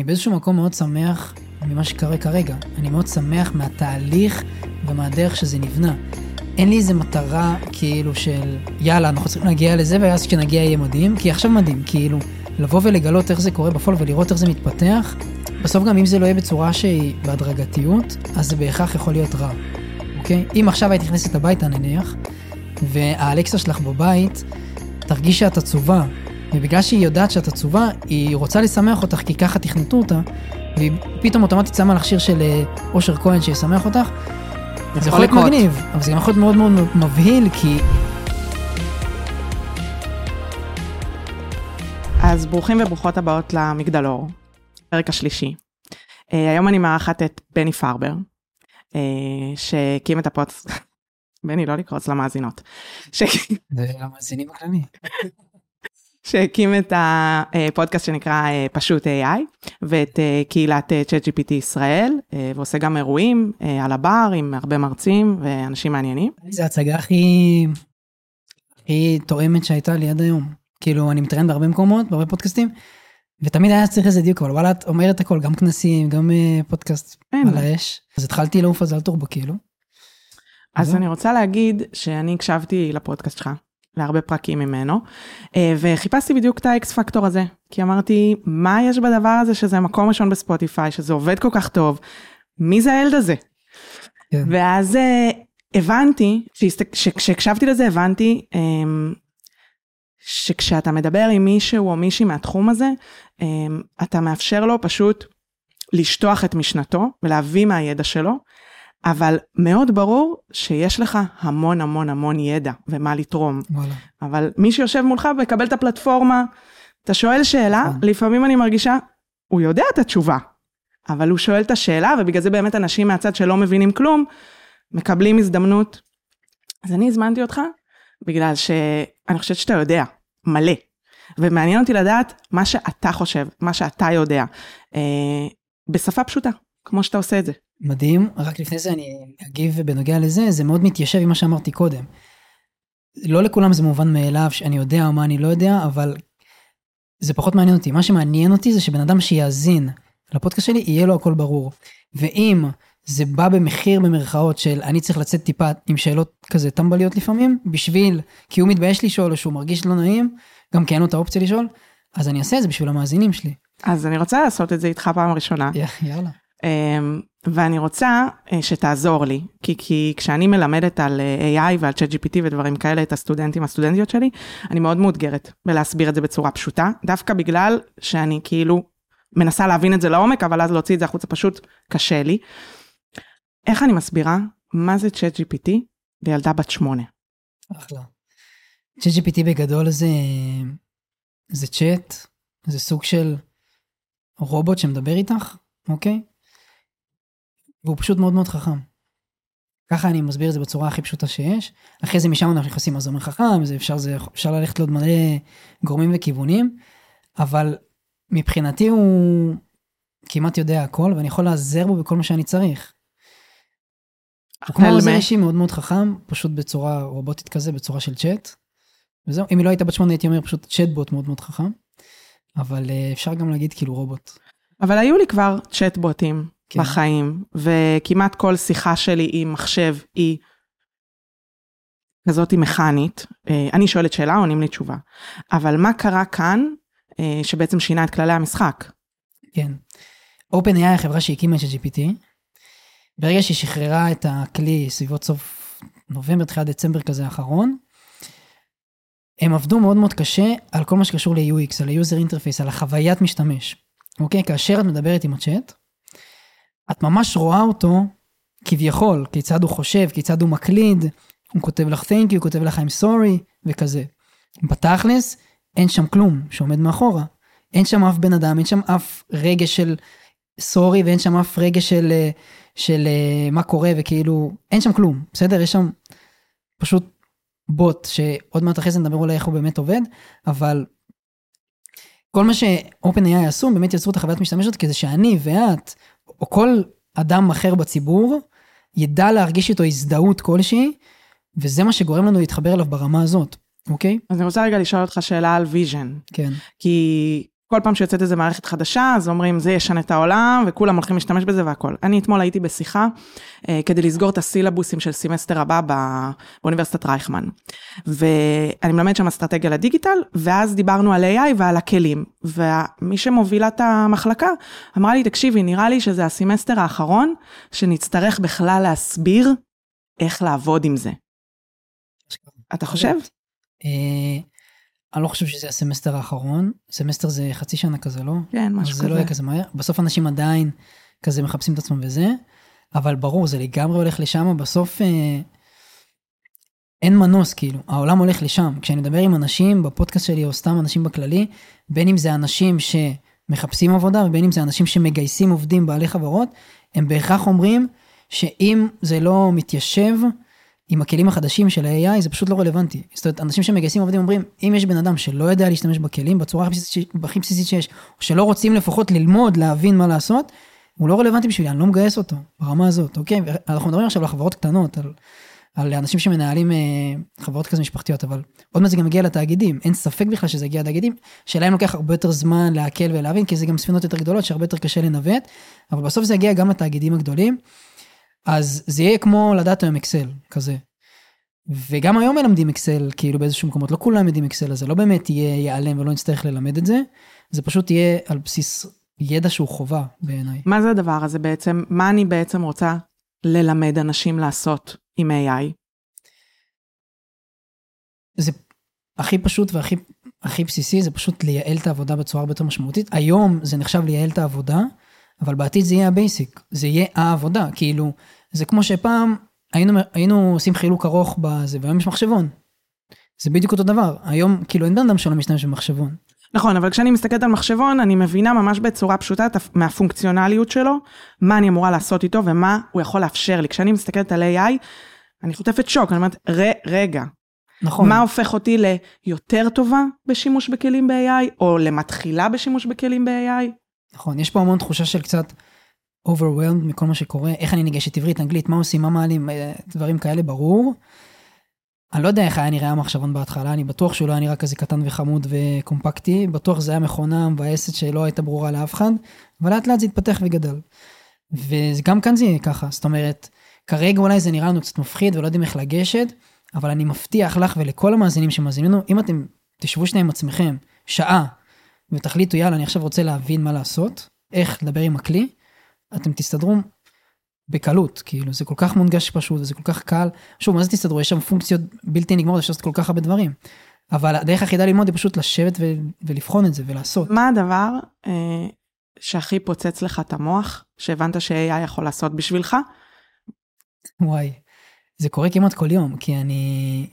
אני באיזשהו מקום מאוד שמח ממה שקורה כרגע. אני מאוד שמח מהתהליך ומהדרך שזה נבנה. אין לי איזה מטרה כאילו של יאללה אנחנו צריכים להגיע לזה ואז כשנגיע יהיה מדהים כי עכשיו מדהים כאילו לבוא ולגלות איך זה קורה בפועל ולראות איך זה מתפתח בסוף גם אם זה לא יהיה בצורה שהיא בהדרגתיות אז זה בהכרח יכול להיות רע. אוקיי אם עכשיו היית נכנסת הביתה נניח והאלקסה שלך בבית תרגיש שאת עצובה ובגלל שהיא יודעת שאת עצובה היא רוצה לשמח אותך כי ככה תכנתו אותה והיא פתאום אוטומטית שמה לך שיר של אה, אושר כהן שישמח אותך זה יכול להיות מגניב, אבל זה גם יכול להיות מאוד מאוד מבהיל, כי... אז ברוכים וברוכות הבאות למגדלור, פרק השלישי. Uh, היום אני מארחת את בני פרבר, uh, שהקים את הפודקאסט, בני לא לקרוץ למאזינות. ש... זה למאזינים הכלליים. שהקים את הפודקאסט שנקרא אה, פשוט AI, ואת אה, קהילת אה, ChatGPT ישראל, ועושה גם אירועים על הבר עם הרבה מרצים ואנשים מעניינים. זו ההצגה הכי, הכי תואמת שהייתה לי עד היום. כאילו, אני מתראיין בהרבה מקומות, בהרבה פודקאסטים, ותמיד היה צריך איזה דיוק, אבל וואלה, את אומרת הכל, גם כנסים, גם פודקאסט על האש. אז התחלתי לעוף אז על טורבו, כאילו. אז אני רוצה להגיד שאני הקשבתי לפודקאסט שלך. להרבה פרקים ממנו, אה, וחיפשתי בדיוק את האקס פקטור הזה, כי אמרתי, מה יש בדבר הזה שזה מקום ראשון בספוטיפיי, שזה עובד כל כך טוב, מי זה הילד הזה? כן. ואז אה, הבנתי, כשהקשבתי לזה הבנתי, אמ, שכשאתה מדבר עם מישהו או מישהי מהתחום הזה, אמ, אתה מאפשר לו פשוט לשטוח את משנתו ולהביא מהידע שלו, אבל מאוד ברור שיש לך המון המון המון ידע ומה לתרום. וואלה. אבל מי שיושב מולך ומקבל את הפלטפורמה, אתה שואל שאלה, נכון. לפעמים אני מרגישה, הוא יודע את התשובה, אבל הוא שואל את השאלה, ובגלל זה באמת אנשים מהצד שלא מבינים כלום, מקבלים הזדמנות. אז אני הזמנתי אותך, בגלל שאני חושבת שאתה יודע, מלא. ומעניין אותי לדעת מה שאתה חושב, מה שאתה יודע, אה, בשפה פשוטה, כמו שאתה עושה את זה. מדהים, רק לפני זה אני אגיב בנוגע לזה, זה מאוד מתיישב עם מה שאמרתי קודם. לא לכולם זה מובן מאליו שאני יודע או מה אני לא יודע, אבל זה פחות מעניין אותי. מה שמעניין אותי זה שבן אדם שיאזין לפודקאסט שלי, יהיה לו הכל ברור. ואם זה בא במחיר במרכאות של אני צריך לצאת טיפה עם שאלות כזה טמבליות לפעמים, בשביל, כי הוא מתבייש לשאול או שהוא מרגיש לא נעים, גם כי אין לו את האופציה לשאול, אז אני אעשה את זה בשביל המאזינים שלי. אז אני רוצה לעשות את זה איתך פעם ראשונה. יאללה. אמ, ואני רוצה אה, שתעזור לי, כי, כי כשאני מלמדת על אה, AI ועל ChatGPT ודברים כאלה את הסטודנטים, הסטודנטיות שלי, אני מאוד מאותגרת בלהסביר את זה בצורה פשוטה, דווקא בגלל שאני כאילו מנסה להבין את זה לעומק, אבל אז להוציא את זה החוצה פשוט קשה לי. איך אני מסבירה מה זה ChatGPT לילדה בת שמונה? אחלה. ChatGPT בגדול זה, זה צ'אט, זה סוג של רובוט שמדבר איתך, אוקיי? והוא פשוט מאוד מאוד חכם. ככה אני מסביר את זה בצורה הכי פשוטה שיש. אחרי זה משם אנחנו נכנסים מה זה אומר חכם, זה אפשר, זה אפשר ללכת לעוד מלא גורמים וכיוונים, אבל מבחינתי הוא כמעט יודע הכל, ואני יכול להיעזר בו בכל מה שאני צריך. הוא כמו עוזר אישי מאוד מאוד חכם, פשוט בצורה רובוטית כזה, בצורה של צ'אט. וזהו, אם היא לא הייתה בת שמונה הייתי אומר פשוט צ'אטבוט מאוד מאוד חכם, אבל אה, אפשר גם להגיד כאילו רובוט. אבל היו לי כבר צ'אטבוטים כן. בחיים, וכמעט כל שיחה שלי עם מחשב היא כזאת מכנית. אה, אני שואלת שאלה, עונים לי תשובה. אבל מה קרה כאן אה, שבעצם שינה את כללי המשחק? כן. OpenAI החברה שהקימה את GPT, ברגע שהיא שחררה את הכלי סביבות סוף נובמבר, תחילת דצמבר כזה האחרון, הם עבדו מאוד מאוד קשה על כל מה שקשור ל-UX, על ה-user interface, על החוויית משתמש. אוקיי? כאשר את מדברת עם הצ'אט, את ממש רואה אותו כביכול, כיצד הוא חושב, כיצד הוא מקליד, הוא כותב לך thank you, הוא כותב לך I'm sorry, וכזה. בתכלס, אין שם כלום שעומד מאחורה. אין שם אף בן אדם, אין שם אף רגש של סורי, ואין שם אף רגש של, של אה, מה קורה, וכאילו, אין שם כלום, בסדר? יש שם פשוט בוט, שעוד מעט אחרי זה נדבר אולי איך הוא באמת עובד, אבל כל מה ש-OpenAI עשו, באמת יצרו את החוויית משתמש הזאת כדי שאני ואת, או כל אדם אחר בציבור, ידע להרגיש איתו הזדהות כלשהי, וזה מה שגורם לנו להתחבר אליו ברמה הזאת, אוקיי? אז אני רוצה רגע לשאול אותך שאלה על vision. כן. כי כל פעם שיוצאת איזה מערכת חדשה, אז אומרים, זה ישנה את העולם, וכולם הולכים להשתמש בזה והכל. אני אתמול הייתי בשיחה אה, כדי לסגור את הסילבוסים של סמסטר הבא באוניברסיטת רייכמן. ואני מלמדת שם אסטרטגיה לדיגיטל, ואז דיברנו על AI ועל הכלים. ומי שמובילה את המחלקה אמרה לי, תקשיבי, נראה לי שזה הסמסטר האחרון, שנצטרך בכלל להסביר איך לעבוד עם זה. אתה חושב? אני לא חושב שזה הסמסטר האחרון, סמסטר זה חצי שנה כזה, לא? כן, משהו כזה. זה לא יהיה כזה מהר. בסוף אנשים עדיין כזה מחפשים את עצמם וזה, אבל ברור, זה לגמרי הולך לשם, בסוף אה, אין מנוס, כאילו, העולם הולך לשם. כשאני מדבר עם אנשים בפודקאסט שלי, או סתם אנשים בכללי, בין אם זה אנשים שמחפשים עבודה, ובין אם זה אנשים שמגייסים עובדים בעלי חברות, הם בהכרח אומרים שאם זה לא מתיישב, עם הכלים החדשים של ה-AI זה פשוט לא רלוונטי. זאת אומרת, אנשים שמגייסים עובדים אומרים, אם יש בן אדם שלא יודע להשתמש בכלים בצורה הכי בסיסית שיש, או שלא רוצים לפחות ללמוד, להבין מה לעשות, הוא לא רלוונטי בשבילי, אני לא מגייס אותו ברמה הזאת, אוקיי? אנחנו מדברים עכשיו על חברות קטנות, על, על אנשים שמנהלים אה, חברות כזה משפחתיות, אבל עוד מעט זה גם מגיע לתאגידים, אין ספק בכלל שזה יגיע לתאגידים, שלהם לוקח הרבה יותר זמן לעכל ולהבין, כי זה גם ספינות יותר גדולות שהרבה יותר קשה לנווט, אבל בסוף זה יגיע גם לתאגידים הגדולים. אז זה יהיה כמו לדעת היום אקסל, כזה. וגם היום מלמדים אקסל, כאילו באיזשהו מקומות, לא כולם יודעים אקסל, אז זה לא באמת יהיה ייעלם ולא נצטרך ללמד את זה, זה פשוט יהיה על בסיס ידע שהוא חובה בעיניי. מה זה הדבר הזה בעצם? מה אני בעצם רוצה ללמד אנשים לעשות עם AI? זה הכי פשוט והכי הכי בסיסי, זה פשוט לייעל את העבודה בצורה הרבה יותר משמעותית. היום זה נחשב לייעל את העבודה, אבל בעתיד זה יהיה ה basic, זה יהיה העבודה, כאילו, זה כמו שפעם היינו, היינו עושים חילוק ארוך בזה, והיום יש מחשבון. זה בדיוק אותו דבר, היום כאילו אין בן אדם שלא משתמש במחשבון. נכון, אבל כשאני מסתכלת על מחשבון, אני מבינה ממש בצורה פשוטה מהפונקציונליות שלו, מה אני אמורה לעשות איתו ומה הוא יכול לאפשר לי. כשאני מסתכלת על AI, אני חוטפת שוק, אני אומרת, רגע, נכון. מה הופך אותי ליותר טובה בשימוש בכלים ב-AI, או למתחילה בשימוש בכלים ב-AI? נכון, יש פה המון תחושה של קצת overwhelmed מכל מה שקורה, איך אני ניגשת עברית, אנגלית, מה עושים, מה מעלים, אה, דברים כאלה, ברור. אני לא יודע איך היה נראה המחשבון בהתחלה, אני בטוח שהוא לא היה נראה כזה קטן וחמוד וקומפקטי, בטוח זה היה מכונה מבאסת שלא הייתה ברורה לאף אחד, אבל לאט לאט זה התפתח וגדל. וגם כאן זה יהיה ככה, זאת אומרת, כרגע אולי זה נראה לנו קצת מפחיד ולא יודעים איך לגשת, אבל אני מבטיח לך ולכל המאזינים שמאזינים לנו, אם אתם תשבו שנייה עם עצמכם שעה ותחליטו יאללה אני עכשיו רוצה להבין מה לעשות, איך לדבר עם הכלי, אתם תסתדרו בקלות, כאילו, זה כל כך מונגש פשוט, וזה כל כך קל. שוב, מה זה תסתדרו? יש שם פונקציות בלתי נגמרות, אפשר לעשות כל כך הרבה דברים. אבל הדרך היחידה ללמוד היא פשוט לשבת ו- ולבחון את זה ולעשות. מה הדבר אה, שהכי פוצץ לך את המוח, שהבנת ש-AI יכול לעשות בשבילך? וואי, זה קורה כמעט כל יום, כי אני...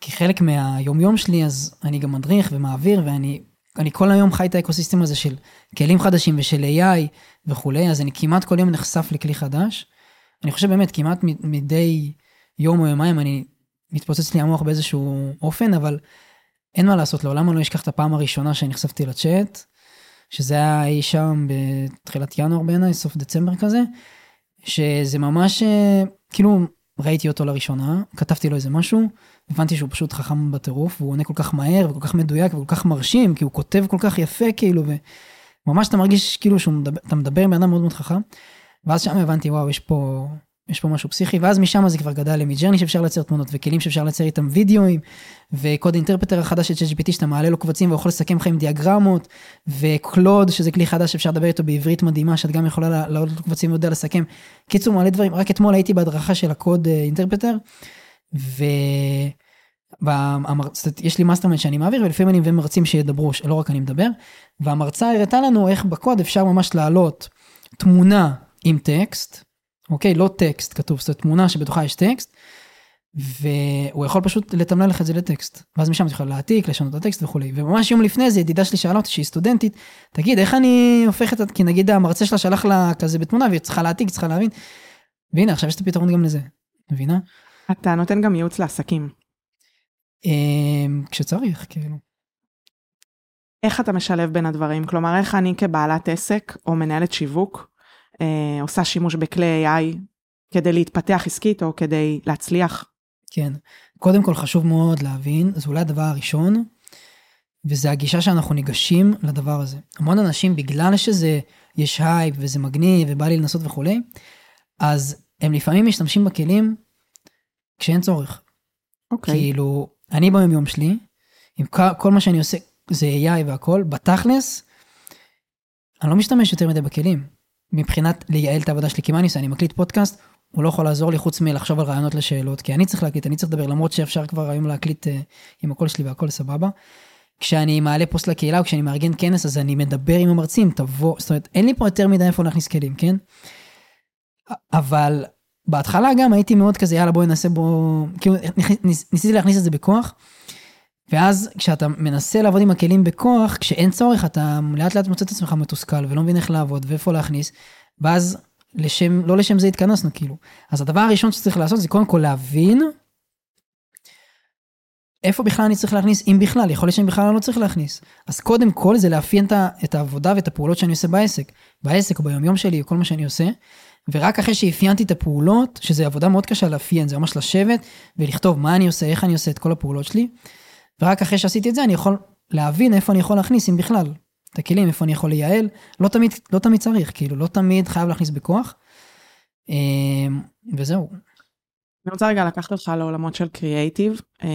כחלק מהיומיום שלי, אז אני גם מדריך ומעביר, ואני אני כל היום חי את האקוסיסטם הזה של כלים חדשים ושל AI וכולי, אז אני כמעט כל יום נחשף לכלי חדש. אני חושב באמת, כמעט מדי יום או יומיים אני מתפוצץ לי המוח באיזשהו אופן, אבל אין מה לעשות, לעולם אני לא אשכח את הפעם הראשונה שנחשפתי לצ'אט, שזה היה אי שם בתחילת ינואר בעיניי, סוף דצמבר כזה, שזה ממש, אה, כאילו, ראיתי אותו לראשונה, כתבתי לו איזה משהו, הבנתי שהוא פשוט חכם בטירוף, והוא עונה כל כך מהר וכל כך מדויק וכל כך מרשים, כי הוא כותב כל כך יפה כאילו, וממש אתה מרגיש כאילו שאתה מדבר, עם בן אדם מאוד מאוד חכם. ואז שם הבנתי וואו יש פה יש פה משהו פסיכי ואז משם זה כבר גדל ל Midjourney שאפשר לייצר תמונות וכלים שאפשר לייצר איתם וידאוים ו Code Interpreter החדש של ChatGPT שאתה מעלה לו קבצים ויכול לסכם לך עם דיאגרמות ו Claude שזה כלי חדש שאפשר לדבר איתו בעברית מדהימה שאת גם יכולה לעלות לו קבצים ויודע לסכם. קיצור מעלה דברים רק אתמול הייתי בהדרכה של ה Code Interpreter ו... יש לי mastermind שאני מעביר ולפעמים אני מביא מרצים שידברו לא רק אני מדבר והמרצה הראתה לנו איך בקוד אפשר ממש להעלות תמונה עם טקסט אוקיי לא טקסט כתוב זאת תמונה שבתוכה יש טקסט. והוא יכול פשוט לתמלל לך את זה לטקסט ואז משם אתה יכול להעתיק לשנות את הטקסט וכולי וממש יום לפני זה ידידה שלי שאלה אותי שהיא סטודנטית תגיד איך אני הופכת את כי נגיד המרצה שלה שלח לה כזה בתמונה והיא צריכה להעתיק צריכה להבין. והנה עכשיו יש את הפתרון גם לזה מבינה? אתה נותן גם ייעוץ לעסקים. אמ, כשצריך, כאילו. איך אתה משלב בין הדברים? כלומר, איך אני כבעלת עסק או מנהלת שיווק אה, עושה שימוש בכלי AI כדי להתפתח עסקית או כדי להצליח? כן. קודם כל חשוב מאוד להבין, זה אולי הדבר הראשון, וזה הגישה שאנחנו ניגשים לדבר הזה. המון אנשים, בגלל שזה, יש הייפ וזה מגניב ובא לי לנסות וכולי, אז הם לפעמים משתמשים בכלים כשאין צורך. אוקיי. כאילו, אני ביום יום שלי, עם כל, כל מה שאני עושה זה AI והכל, בתכלס, אני לא משתמש יותר מדי בכלים. מבחינת לייעל את העבודה שלי, כי מה אני עושה? אני מקליט פודקאסט, הוא לא יכול לעזור לי חוץ מלחשוב על רעיונות לשאלות, כי אני צריך להקליט, אני צריך לדבר, למרות שאפשר כבר היום להקליט uh, עם הקול שלי והכל סבבה. כשאני מעלה פוסט לקהילה או כשאני מארגן כנס, אז אני מדבר עם המרצים, תבוא, זאת אומרת, אין לי פה יותר מדי איפה להכניס כלים, כן? אבל בהתחלה גם הייתי מאוד כזה, יאללה בואי נעשה בו, כאילו ניס, ניסיתי להכניס את זה בכוח. ואז כשאתה מנסה לעבוד עם הכלים בכוח, כשאין צורך, אתה לאט לאט מוצא את עצמך מתוסכל ולא מבין איך לעבוד ואיפה להכניס, ואז לשם, לא לשם זה התכנסנו כאילו. אז הדבר הראשון שצריך לעשות זה קודם כל להבין איפה בכלל אני צריך להכניס, אם בכלל, יכול להיות שאני בכלל לא צריך להכניס. אז קודם כל זה לאפיין את העבודה ואת הפעולות שאני עושה בעסק. בעסק או ביומיום שלי או כל מה שאני עושה. ורק אחרי שאפיינתי את הפעולות, שזה עבודה מאוד קשה לאפיין, זה ממש לשבת ולכתוב מה אני עושה, איך אני עושה את כל הפעולות שלי. ורק אחרי שעשיתי את זה אני יכול להבין איפה אני יכול להכניס, אם בכלל, את הכלים, איפה אני יכול לייעל. לא תמיד, לא תמיד צריך, כאילו, לא תמיד חייב להכניס בכוח. אמ, וזהו. אני רוצה רגע לקחת אותך לעולמות של קריאייטיב, אה,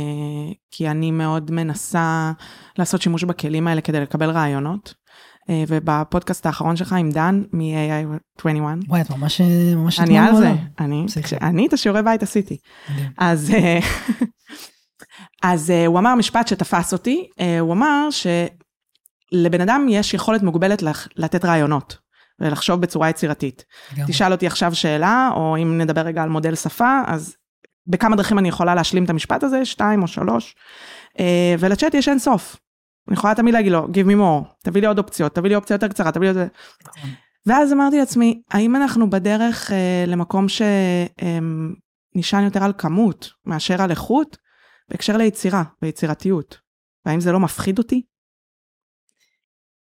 כי אני מאוד מנסה לעשות שימוש בכלים האלה כדי לקבל רעיונות. אה, ובפודקאסט האחרון שלך עם דן מ-AI21. וואי, את ממש, ממש... אני על זה, אני, אני את השיעורי בית עשיתי. אז, אה, אז הוא אמר משפט שתפס אותי, הוא אמר שלבן אדם יש יכולת מוגבלת לתת רעיונות. ולחשוב בצורה יצירתית. גם. תשאל אותי עכשיו שאלה, או אם נדבר רגע על מודל שפה, אז בכמה דרכים אני יכולה להשלים את המשפט הזה, שתיים או שלוש, אה, ולצ'אט יש אין סוף. אני יכולה תמיד להגיד לו, give me more, תביא לי עוד אופציות, תביא לי אופציה יותר קצרה, תביא לי עוד... נכון. ואז אמרתי לעצמי, האם אנחנו בדרך אה, למקום שנשען יותר על כמות מאשר על איכות, בהקשר ליצירה ויצירתיות? והאם זה לא מפחיד אותי?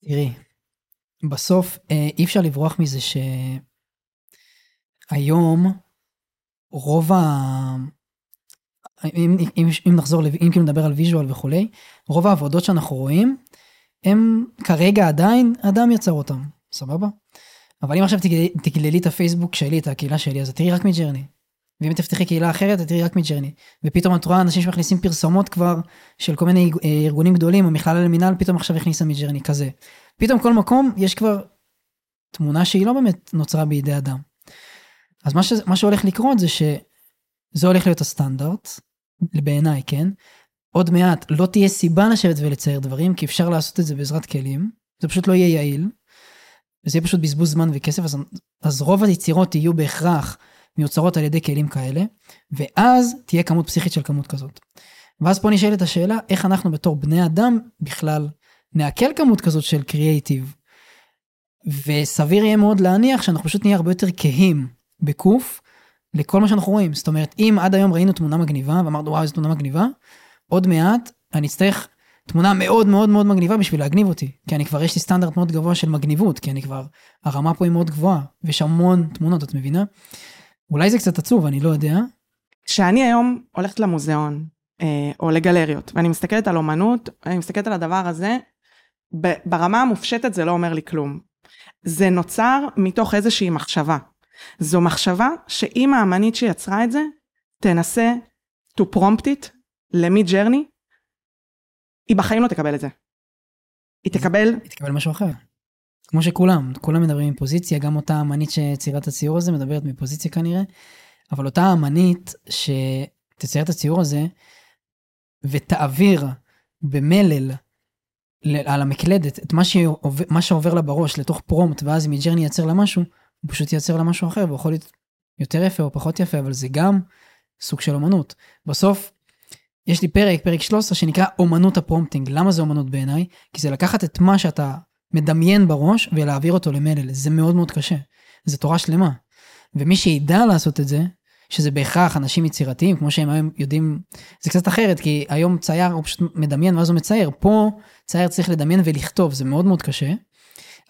תראי, בסוף אה, אי אפשר לברוח מזה שהיום רוב ה... אם, אם, אם נחזור, אם כאילו נדבר על visual וכולי, רוב העבודות שאנחנו רואים, הם כרגע עדיין, אדם יצר אותם, סבבה? אבל אם עכשיו תגללי את הפייסבוק שלי, את הקהילה שלי, אז תראי רק Midjourney. ואם תפתחי קהילה אחרת, תראי רק Midjourney. ופתאום את רואה אנשים שמכניסים פרסומות כבר של כל מיני אה, ארגונים גדולים, המכללה למינהל פתאום עכשיו הכניסה Midjourney כזה. פתאום כל מקום יש כבר תמונה שהיא לא באמת נוצרה בידי אדם. אז מה, ש, מה שהולך לקרות זה שזה הולך להיות הסטנדרט, בעיניי, כן? עוד מעט לא תהיה סיבה לשבת ולצייר דברים, כי אפשר לעשות את זה בעזרת כלים, זה פשוט לא יהיה יעיל. וזה יהיה פשוט בזבוז זמן וכסף, אז, אז רוב היצירות יהיו בהכרח מיוצרות על ידי כלים כאלה, ואז תהיה כמות פסיכית של כמות כזאת. ואז פה נשאלת השאלה, איך אנחנו בתור בני אדם בכלל נעכל כמות כזאת של קריאייטיב, וסביר יהיה מאוד להניח שאנחנו פשוט נהיה הרבה יותר כהים בקוף לכל מה שאנחנו רואים. זאת אומרת, אם עד היום ראינו תמונה מגניבה ואמרנו וואו איזה תמונה מגניבה, עוד מעט אני אצטרך תמונה מאוד מאוד מאוד מגניבה בשביל להגניב אותי. כי אני כבר יש לי סטנדרט מאוד גבוה של מגניבות, כי אני כבר, הרמה פה היא מאוד גבוהה, ויש המון תמונות, את מבינה? אולי זה קצת עצוב, אני לא יודע. כשאני היום הולכת למוזיאון, אה, או לגלריות, ואני מסתכלת על אומנות, אני מסתכלת על הדבר הזה, ברמה המופשטת זה לא אומר לי כלום. זה נוצר מתוך איזושהי מחשבה. זו מחשבה שאם האמנית שיצרה את זה, תנסה to prompt it למי ג'רני, היא בחיים לא תקבל את זה. היא תקבל... היא תקבל משהו אחר. כמו שכולם, כולם מדברים מפוזיציה, גם אותה אמנית שציירה את הציור הזה מדברת מפוזיציה כנראה, אבל אותה אמנית שתצייר את הציור הזה ותעביר במלל על המקלדת את מה, שעובר, מה שעובר לה בראש לתוך prompt ואז Midjourney ייצר לה משהו, הוא פשוט ייצר לה משהו אחר והוא יכול להיות יותר יפה או פחות יפה אבל זה גם סוג של אומנות. בסוף יש לי פרק, פרק 13 שנקרא אומנות ה prompting. למה זה אומנות בעיניי? כי זה לקחת את מה שאתה מדמיין בראש ולהעביר אותו למלל. זה מאוד מאוד קשה. זה תורה שלמה. ומי שידע לעשות את זה, שזה בהכרח אנשים יצירתיים, כמו שהם היום יודעים, זה קצת אחרת, כי היום צייר הוא פשוט מדמיין ואז הוא מצייר. פה צייר צריך לדמיין ולכתוב, זה מאוד מאוד קשה.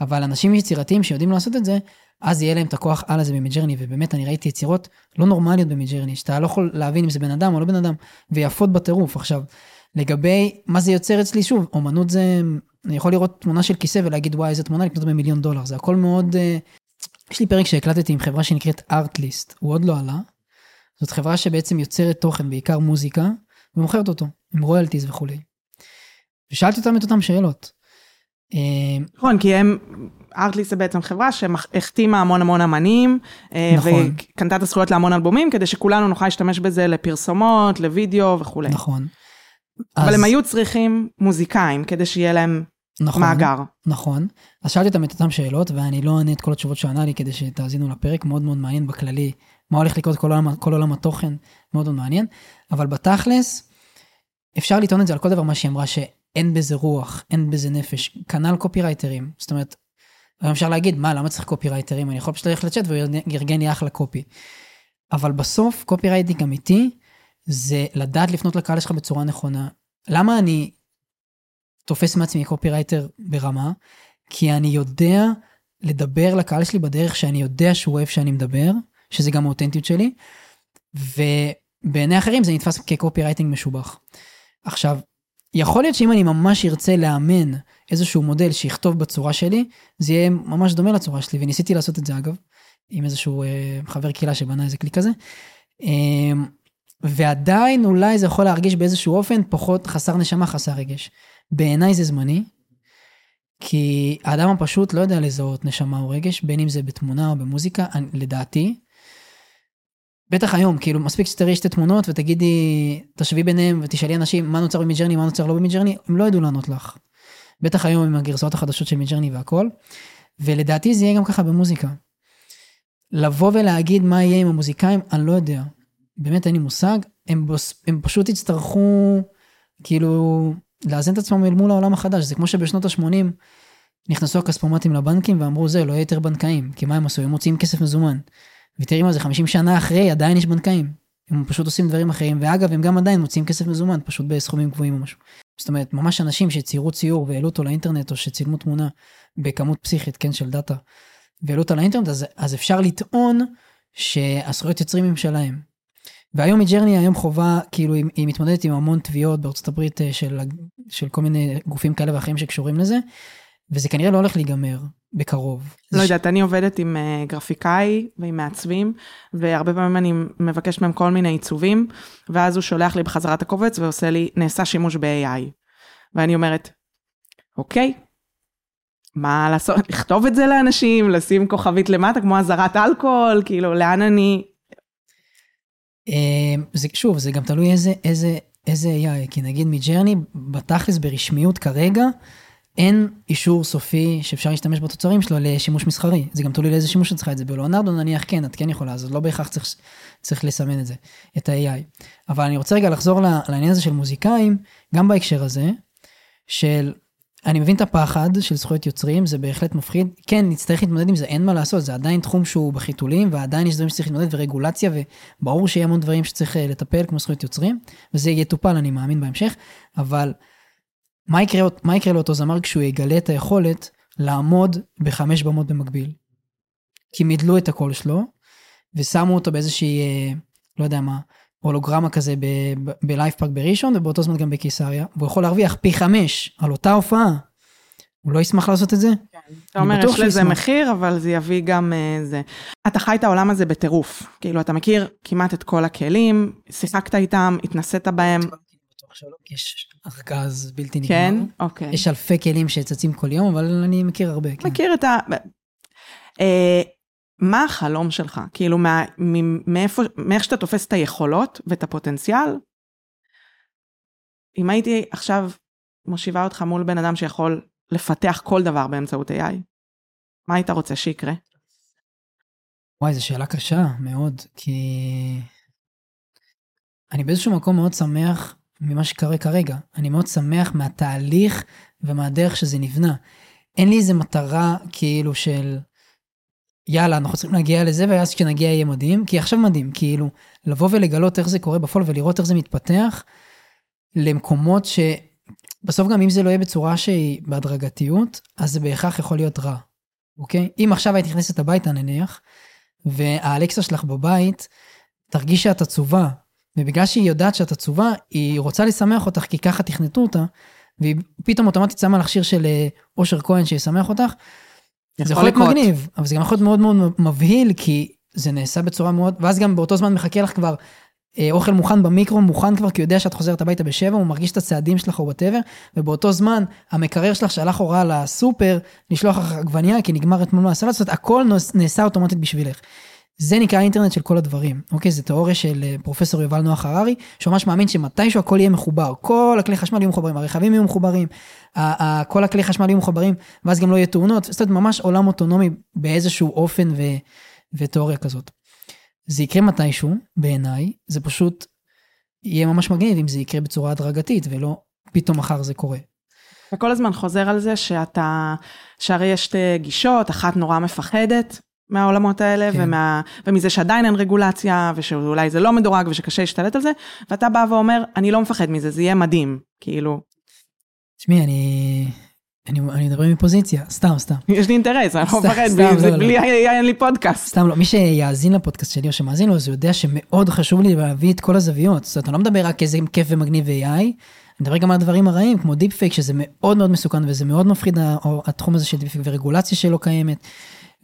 אבל אנשים יצירתיים שיודעים לעשות את זה, אז יהיה להם את הכוח על הזה במידג'רני, ובאמת אני ראיתי יצירות לא נורמליות במידג'רני, שאתה לא יכול להבין אם זה בן אדם או לא בן אדם, ויפות בטירוף. עכשיו, לגבי מה זה יוצר אצלי, שוב, אומנות זה, אני יכול לראות תמונה של כיסא ולהגיד, וואי, איזה תמונה לקנות במיליון דולר, זה הכל מאוד... אה, יש לי פרק שהקלטתי עם חברה שנקראת ארטליסט, הוא עוד לא עלה. זאת חברה שבעצם יוצרת תוכן, בעיקר מוזיקה, ומוכרת אותו, עם רויאלטיז וכולי. ושאלתי אותם את אותם שאלות. אה, נכון, כי הם, ארטליסט זה בעצם חברה שהחתימה המון המון אמנים, אה, נכון. וקנתה את הזכויות להמון אלבומים, כדי שכולנו נוכל להשתמש בזה לפרסומות, לוידאו וכולי. נכון. אבל אז... הם היו צריכים מוזיקאים, כדי שיהיה להם נכון, מאגר. נכון. אז שאלתי אותם את אותם שאלות, ואני לא אענה את כל התשובות שענה לי, כדי שתאזינו לפרק, מאוד מאוד מעניין בכללי, מה הולך לקרות כל עולם, כל עולם התוכן, מאוד מאוד מעניין. אבל בתכלס, אפשר לטעון את זה על כל דבר מה שהיא אמרה, שאין בזה רוח, אין בזה נפש. כנ"ל קופירייטרים. זאת אומרת, היום אפשר להגיד, מה, למה צריך קופירייטרים? אני יכול פשוט ללכת לצ'אט והוא יארגן לי אחלה copy. אבל בסוף, copywriting אמיתי, זה לדעת לפנות לקהל שלך בצורה נכונה. למה אני תופס מעצמי קופירייטר ברמה? כי אני יודע לדבר לקהל שלי בדרך שאני יודע שהוא אוהב שאני מדבר, שזה גם האותנטיות שלי, ובעיני אחרים זה נתפס כ copywriting משובח. עכשיו, יכול להיות שאם אני ממש ארצה לאמן איזשהו מודל שיכתוב בצורה שלי, זה יהיה ממש דומה לצורה שלי, וניסיתי לעשות את זה אגב, עם איזשהו אה, חבר קהילה שבנה איזה כלי כזה. אה, ועדיין אולי זה יכול להרגיש באיזשהו אופן פחות חסר נשמה, חסר רגש. בעיניי זה זמני, כי האדם הפשוט לא יודע לזהות נשמה או רגש, בין אם זה בתמונה או במוזיקה, אני, לדעתי. בטח היום, כאילו, מספיק שתראי שתי תמונות ותגידי, תשבי ביניהם ותשאלי אנשים מה נוצר במידג'רני, מה נוצר לא במידג'רני, הם לא ידעו לענות לך. בטח היום עם הגרסאות החדשות של מידג'רני והכל. ולדעתי זה יהיה גם ככה במוזיקה. לבוא ולהגיד מה יהיה עם המוזיקאים, אני לא יודע. באמת אין לי מושג. הם, בוס, הם פשוט יצטרכו, כאילו, לאזן את עצמם אל מול העולם החדש. זה כמו שבשנות ה-80 נכנסו הכספומטים לבנקים ואמרו, זה, לא יהיה יותר בנקאים. כי מה הם עשו? הם מוציאים כסף מזומן. ותראי מה זה, 50 שנה אחרי עדיין יש בנקאים. הם פשוט עושים דברים אחרים, ואגב, הם גם עדיין מוציאים כסף מזומן, פשוט בסכומים גבוהים או משהו. זאת אומרת, ממש אנשים שציירו ציור והעלו אותו לאינטרנט, או שצילמו תמונה בכמות פסיכית, כן, של דאטה, והעלו אותה לאינטרנט, אז, אז אפשר לטעון שהזכויות יוצרים הם שלהם. והיום מג'רני היום חובה, כאילו היא, היא מתמודדת עם המון תביעות בארצות הברית אה, של, של כל מיני גופים כאלה ואחרים שקשורים לזה, וזה כנראה לא הולך להיגמר בקרוב. לא יודעת, ש... אני עובדת עם uh, גרפיקאי ועם מעצבים, והרבה פעמים אני מבקשת מהם כל מיני עיצובים, ואז הוא שולח לי בחזרה את הקובץ ועושה לי, נעשה שימוש ב-AI. ואני אומרת, אוקיי, מה לעשות, לכתוב את זה לאנשים, לשים כוכבית למטה כמו אזהרת אלכוהול, כאילו, לאן אני... אה, זה, שוב, זה גם תלוי איזה, איזה, איזה AI, כי נגיד מג'רני, בתכלס ברשמיות כרגע, אין אישור סופי שאפשר להשתמש בתוצרים שלו לשימוש מסחרי. זה גם תלוי לאיזה שימוש את צריכה את זה. בלאונרדו נניח כן, את כן יכולה, אז לא בהכרח צריך, צריך לסמן את זה, את ה-AI. אבל אני רוצה רגע לחזור לעניין הזה של מוזיקאים, גם בהקשר הזה, של, אני מבין את הפחד של זכויות יוצרים, זה בהחלט מפחיד. כן, נצטרך להתמודד עם זה, אין מה לעשות, זה עדיין תחום שהוא בחיתולים, ועדיין יש דברים שצריך להתמודד ורגולציה, וברור שיהיה המון דברים שצריך אה, לטפל, כמו זכויות יוצרים, וזה יטופל, אני מאמין בהמשך, אבל מה יקרה, מה יקרה לאותו זמר כשהוא יגלה את היכולת לעמוד בחמש במות במקביל? כי מידלו את הקול שלו, ושמו אותו באיזושהי, אה, לא יודע מה, הולוגרמה כזה בלייב פארק בראשון, ובאותו זמן גם בקיסריה, והוא יכול להרוויח פי חמש על אותה הופעה. הוא לא ישמח לעשות את זה? כן. אתה אומר, יש לזה מחיר, אבל זה יביא גם uh, זה. אתה חי את העולם הזה בטירוף. כאילו, אתה מכיר כמעט את כל הכלים, שיחקת איתם, התנסית בהם. יש ארגז בלתי נגמר. כן? אוקיי. יש אלפי כלים שצצים כל יום, אבל אני מכיר הרבה. כן. מכיר את ה... מה החלום שלך? כאילו, מה, מאיפה, מאיך שאתה תופס את היכולות ואת הפוטנציאל? אם הייתי עכשיו מושיבה אותך מול בן אדם שיכול לפתח כל דבר באמצעות AI, מה היית רוצה שיקרה? וואי, זו שאלה קשה מאוד, כי אני באיזשהו מקום מאוד שמח ממה שקורה כרגע. אני מאוד שמח מהתהליך ומהדרך שזה נבנה. אין לי איזה מטרה כאילו של יאללה, אנחנו צריכים להגיע לזה, ואז כשנגיע יהיה מדהים, כי עכשיו מדהים, כאילו, לבוא ולגלות איך זה קורה בפועל ולראות איך זה מתפתח למקומות שבסוף גם אם זה לא יהיה בצורה שהיא בהדרגתיות, אז זה בהכרח יכול להיות רע, אוקיי? אם עכשיו היית נכנסת הביתה נניח, והאלקסה שלך בבית, תרגיש שאת עצובה, ובגלל שהיא יודעת שאת עצובה, היא רוצה לשמח אותך, כי ככה תכנתו אותה, והיא פתאום אוטומטית שמה לך שיר של אה, אושר כהן שישמח אותך. זה יכול להיות מגניב, אבל זה גם יכול להיות מאוד מאוד מבהיל, כי זה נעשה בצורה מאוד, ואז גם באותו זמן מחכה לך כבר אה, אוכל מוכן במיקרו, מוכן כבר, כי הוא יודע שאת חוזרת הביתה בשבע, הוא מרגיש את הצעדים שלך או whatever, ובאותו זמן המקרר שלך שלח הוראה לסופר לשלוח לך עגבנייה, כי נגמר אתמול מהסלט, זאת אומרת, הכל נעשה אוטומטית בשבילך. זה נקרא האינטרנט של כל הדברים, אוקיי? זו תיאוריה של אה, פרופסור יובל נוח הררי, שממש מאמין שמתישהו הכל יהיה מחובר, כל הכלי חשמל יהיו מחוברים, הרכבים יהיו מחוברים, כל הכלי חשמל יהיו מחוברים, ואז גם לא יהיה תאונות, זאת אומרת, ממש עולם אוטונומי באיזשהו אופן ו... ותיאוריה כזאת. זה יקרה מתישהו, בעיניי, זה פשוט יהיה ממש מגניב אם זה יקרה בצורה הדרגתית, ולא פתאום מחר זה קורה. אתה כל הזמן חוזר על זה שאתה, שהרי יש שתי גישות, אחת נורא מפחדת מהעולמות האלה, כן. ומה, ומזה שעדיין אין רגולציה, ושאולי זה לא מדורג ושקשה להשתלט על זה, ואתה בא ואומר, אני לא מפחד מזה, זה יהיה מדהים, כאילו. תשמעי, אני... אני, אני מדבר מפוזיציה, סתם, סתם. יש לי אינטרס, אני לא מפחד, לא, בלי לא. אין לי פודקאסט. סתם לא, מי שיאזין לפודקאסט שלי או שמאזין לו, אז הוא יודע שמאוד חשוב לי להביא את כל הזוויות. זאת אומרת, אני לא מדבר רק איזה כיף ומגניב AI, אני מדבר גם על הדברים הרעים, כמו deep fake, שזה מאוד מאוד מסוכן וזה מאוד מפחיד, התחום הזה של deep fake ורגולציה שלא קיימת,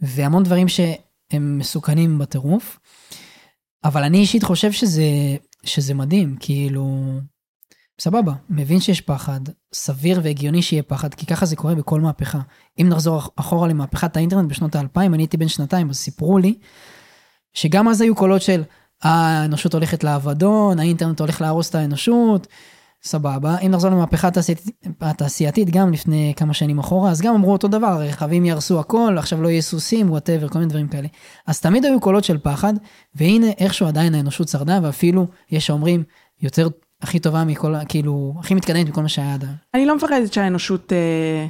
והמון דברים שהם מסוכנים בטירוף. אבל אני אישית חושב שזה, שזה מדהים, כאילו... סבבה, מבין שיש פחד, סביר והגיוני שיהיה פחד, כי ככה זה קורה בכל מהפכה. אם נחזור אחורה למהפכת האינטרנט בשנות האלפיים, אני הייתי בן שנתיים, אז סיפרו לי, שגם אז היו קולות של, אה, האנושות הולכת לאבדון, האינטרנט הולך להרוס את האנושות, סבבה. אם נחזור למהפכה התעשייתית, התעשייתית, גם לפני כמה שנים אחורה, אז גם אמרו אותו דבר, הרכבים יהרסו הכל, עכשיו לא יהיה סוסים, whatever, כל מיני דברים כאלה. אז תמיד היו קולות של פחד, והנה איכשהו עדיין האנושות שרדה, ואפילו יש שאומרים, יותר הכי טובה מכל, כאילו, הכי מתקדמת מכל מה שהיה עד היום. אני לא מפחדת שהאנושות, אה,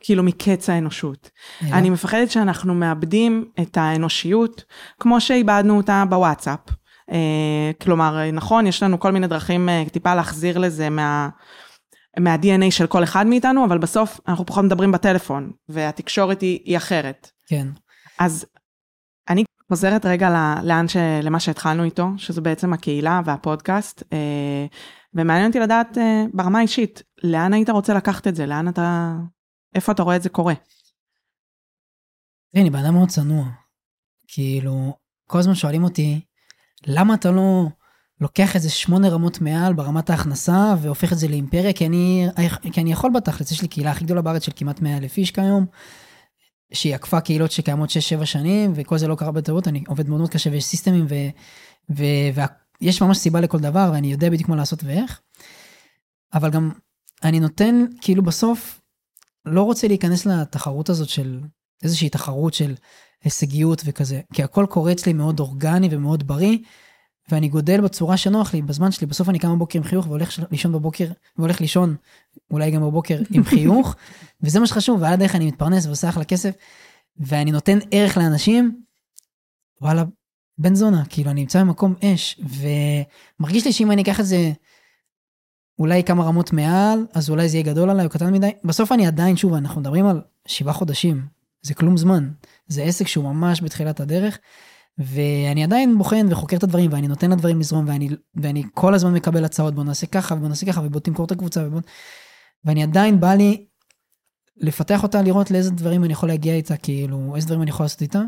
כאילו, מקץ האנושות. אלא? אני מפחדת שאנחנו מאבדים את האנושיות, כמו שאיבדנו אותה בוואטסאפ. אה, כלומר, נכון, יש לנו כל מיני דרכים אה, טיפה להחזיר לזה מה... מה-DNA של כל אחד מאיתנו, אבל בסוף אנחנו פחות מדברים בטלפון, והתקשורת היא, היא אחרת. כן. אז אני חוזרת רגע לאן ש... למה שהתחלנו איתו, שזה בעצם הקהילה והפודקאסט, אה, ומעניין אותי לדעת אה, ברמה האישית, לאן היית רוצה לקחת את זה? לאן אתה... איפה אתה רואה את זה קורה? אני בן מאוד צנוע. כאילו, כל הזמן שואלים אותי, למה אתה לא לוקח איזה שמונה רמות מעל ברמת ההכנסה והופך את זה לאימפריה? כי אני, כי אני יכול בתכלס, יש לי קהילה הכי גדולה בארץ של כמעט 100 אלף איש כיום. שהיא עקפה קהילות שקיימות 6-7 שנים, וכל זה לא קרה בטעות, אני עובד מאוד מאוד קשה ויש סיסטמים, ויש ממש סיבה לכל דבר, ואני יודע בדיוק מה לעשות ואיך. אבל גם אני נותן, כאילו בסוף, לא רוצה להיכנס לתחרות הזאת של, איזושהי תחרות של הישגיות וכזה, כי הכל קורה אצלי מאוד אורגני ומאוד בריא, ואני גודל בצורה שנוח לי בזמן שלי, בסוף אני קם בבוקר עם חיוך והולך לישון בבוקר, והולך לישון אולי גם בבוקר עם חיוך, וזה מה שחשוב, ועל הדרך אני מתפרנס ועושה אחלה כסף, ואני נותן ערך לאנשים, וואלה, בן זונה, כאילו אני נמצא במקום אש, ומרגיש לי שאם אני אקח את זה אולי כמה רמות מעל, אז אולי זה יהיה גדול עליי או קטן מדי, בסוף אני עדיין, שוב, אנחנו מדברים על שבעה חודשים, זה כלום זמן, זה עסק שהוא ממש בתחילת הדרך. ואני עדיין בוחן וחוקר את הדברים ואני נותן לדברים לזרום ואני, ואני כל הזמן מקבל הצעות בוא נעשה ככה ובוא נעשה ככה ובוא תמכור את הקבוצה ובוא... ואני עדיין בא לי לפתח אותה לראות לאיזה דברים אני יכול להגיע איתה כאילו איזה דברים אני יכול לעשות איתה.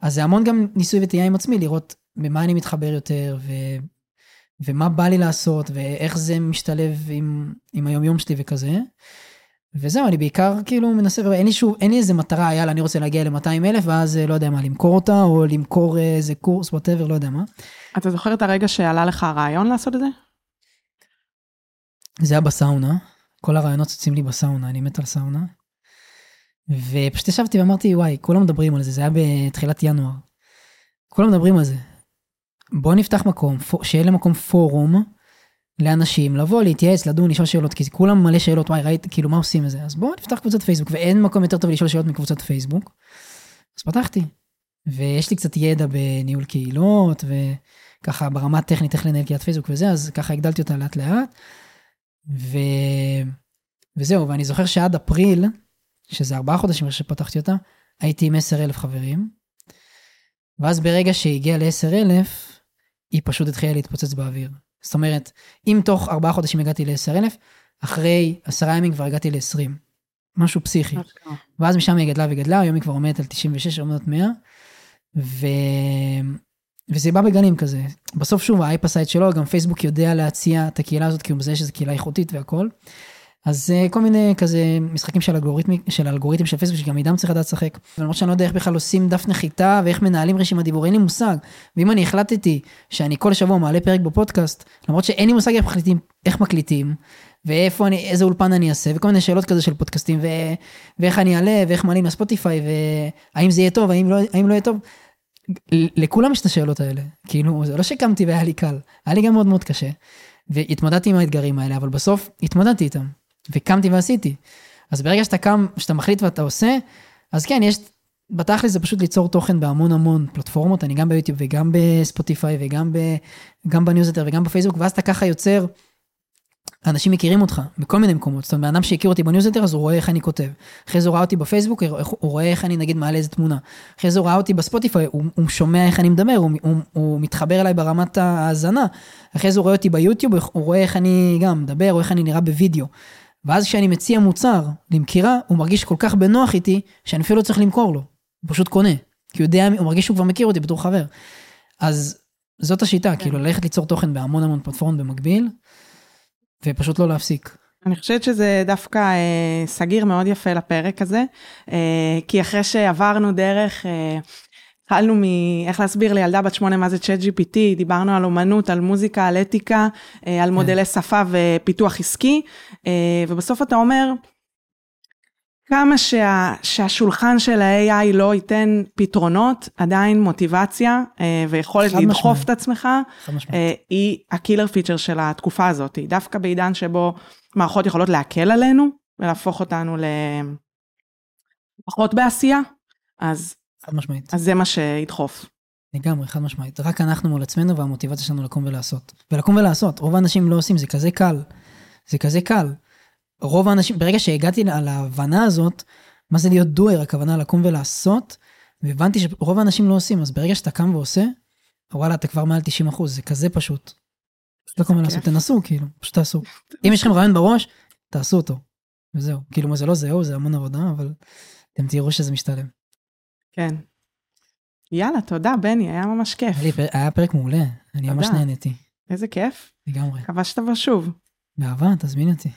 אז זה המון גם ניסוי וטעייה עם עצמי לראות במה אני מתחבר יותר ו... ומה בא לי לעשות ואיך זה משתלב עם, עם היומיום שלי וכזה. וזהו, אני בעיקר כאילו מנסה, אין לי שוב, אין לי איזה מטרה, יאללה, אני רוצה להגיע ל-200 אלף, ואז אה, לא יודע מה, למכור אותה, או למכור אה, איזה קורס, ווטאבר, לא יודע מה. אתה זוכר את הרגע שעלה לך הרעיון לעשות את זה? זה היה בסאונה, כל הרעיונות צוצים לי בסאונה, אני מת על סאונה. ופשוט ישבתי ואמרתי, וואי, כולם מדברים על זה, זה היה בתחילת ינואר. כולם מדברים על זה. בוא נפתח מקום, שיהיה למקום פורום, לאנשים לבוא, להתייעץ, לדון, לשאול שאלות, כי כולם מלא שאלות, וואי, ראית, כאילו, מה עושים לזה? אז בואו נפתח קבוצת פייסבוק, ואין מקום יותר טוב לשאול שאלות מקבוצת פייסבוק. אז פתחתי, ויש לי קצת ידע בניהול קהילות, וככה ברמה הטכנית איך לנהל קהילת פייסבוק וזה, אז ככה הגדלתי אותה לאט לאט. ו... וזהו, ואני זוכר שעד אפריל, שזה ארבעה חודשים שפתחתי אותה, הייתי עם 10,000 חברים. ואז ברגע שהגיע ל-10,000, היא פשוט התחילה להתפוצץ באוויר. זאת אומרת, אם תוך ארבעה חודשים הגעתי ל-10,000, אחרי עשרה ימים כבר הגעתי ל-20. משהו פסיכי. ואז משם היא גדלה וגדלה, היום היא כבר עומדת על 96, עומדת 100. ו... וזה בא בגנים כזה. בסוף שוב, האייפ עשה את שלו, גם פייסבוק יודע להציע את הקהילה הזאת, כי הוא מזהה שזו קהילה איכותית והכל. אז אה, כל מיני כזה משחקים של אלגוריתם של אלגוריתם של פייסבוק שגם עידם צריך לדעת לשחק. למרות שאני לא יודע איך בכלל עושים דף נחיתה ואיך מנהלים רשימת דיבור אין לי מושג. ואם אני החלטתי שאני כל שבוע מעלה פרק בפודקאסט למרות שאין לי מושג איך מקליטים איך מקליטים ואיפה אני איזה אולפן אני אעשה וכל מיני שאלות כזה של פודקאסטים ו, ואיך אני אעלה ואיך מעלים לספוטיפיי והאם זה יהיה טוב האם לא האם לא יהיה טוב. לכולם יש את השאלות האלה כאילו זה לא שקמתי והיה לי קל היה לי גם מאוד מאוד קשה. והתמודדתי עם האתגרים האלה אבל בסוף התמודדתי איתם. וקמתי ועשיתי. אז ברגע שאתה קם, שאתה מחליט ואתה עושה, אז כן, יש, בתכל'ס זה פשוט ליצור תוכן בהמון המון פלטפורמות, אני גם ביוטיוב וגם בספוטיפיי וגם ב, גם ב-newsletter וגם בפייסבוק, ואז אתה ככה יוצר, אנשים מכירים אותך בכל מיני מקומות, זאת אומרת, בן אדם שהכיר אותי ב-newsletter אז הוא רואה איך אני כותב, אחרי זה הוא ראה אותי בפייסבוק, הוא רואה איך אני נגיד מעלה איזה תמונה, אחרי זה הוא ראה אותי בספוטיפיי, הוא, הוא שומע איך אני מדבר, הוא, הוא, הוא מתחבר אליי ברמת ההאזנה, אחרי זה הוא רואה אותי ביוטיוב, הוא רואה איך אני גם מדבר, או איך אני נראה בווידאו. ואז כשאני מציע מוצר למכירה, הוא מרגיש כל כך בנוח איתי, שאני אפילו לא צריך למכור לו. הוא פשוט קונה. כי הוא יודע, הוא מרגיש שהוא כבר מכיר אותי בתור חבר. אז זאת השיטה, כן. כאילו ללכת ליצור תוכן בהמון המון פלטפורמות במקביל, ופשוט לא להפסיק. אני חושבת שזה דווקא אה, סגיר מאוד יפה לפרק הזה, אה, כי אחרי שעברנו דרך אה, התחלנו מאיך להסביר לילדה בת שמונה מה זה צ'אט GPT, דיברנו על אומנות, על מוזיקה, על אתיקה, אה, על כן. מודלי שפה ופיתוח עסקי, אה, ובסוף אתה אומר, כמה שה, שהשולחן של ה-AI לא ייתן פתרונות, עדיין מוטיבציה אה, ויכולת לדחוף משמעית. את עצמך, היא הקילר פיצ'ר של התקופה הזאת. דווקא בעידן שבו מערכות יכולות להקל עלינו ולהפוך אותנו לפחות בעשייה, אז חד משמעית. אז זה מה שידחוף. לגמרי, חד משמעית. רק אנחנו מול עצמנו והמוטיבציה שלנו לקום ולעשות. ולקום ולעשות, רוב האנשים לא עושים, זה כזה קל. זה כזה קל. רוב האנשים, ברגע שהגעתי להבנה הזאת, מה זה להיות דואר, הכוונה לקום ולעשות, והבנתי שרוב האנשים לא עושים, אז ברגע שאתה קם ועושה, וואלה, אתה כבר מעל 90 אחוז, זה כזה פשוט. פשוט לקום ולעשות, תנסו, כאילו, פשוט תעשו. אם יש לכם רעיון בראש, תעשו אותו. וזהו. כאילו, מה זה לא זהו, זה המון עבודה, אבל אתם תראו שזה משתלם. כן. יאללה, תודה, בני, היה ממש כיף. היה פרק מעולה, אני ממש נהניתי. איזה כיף. לגמרי. מקווה שתבוא שוב. באהבה, תזמין אותי.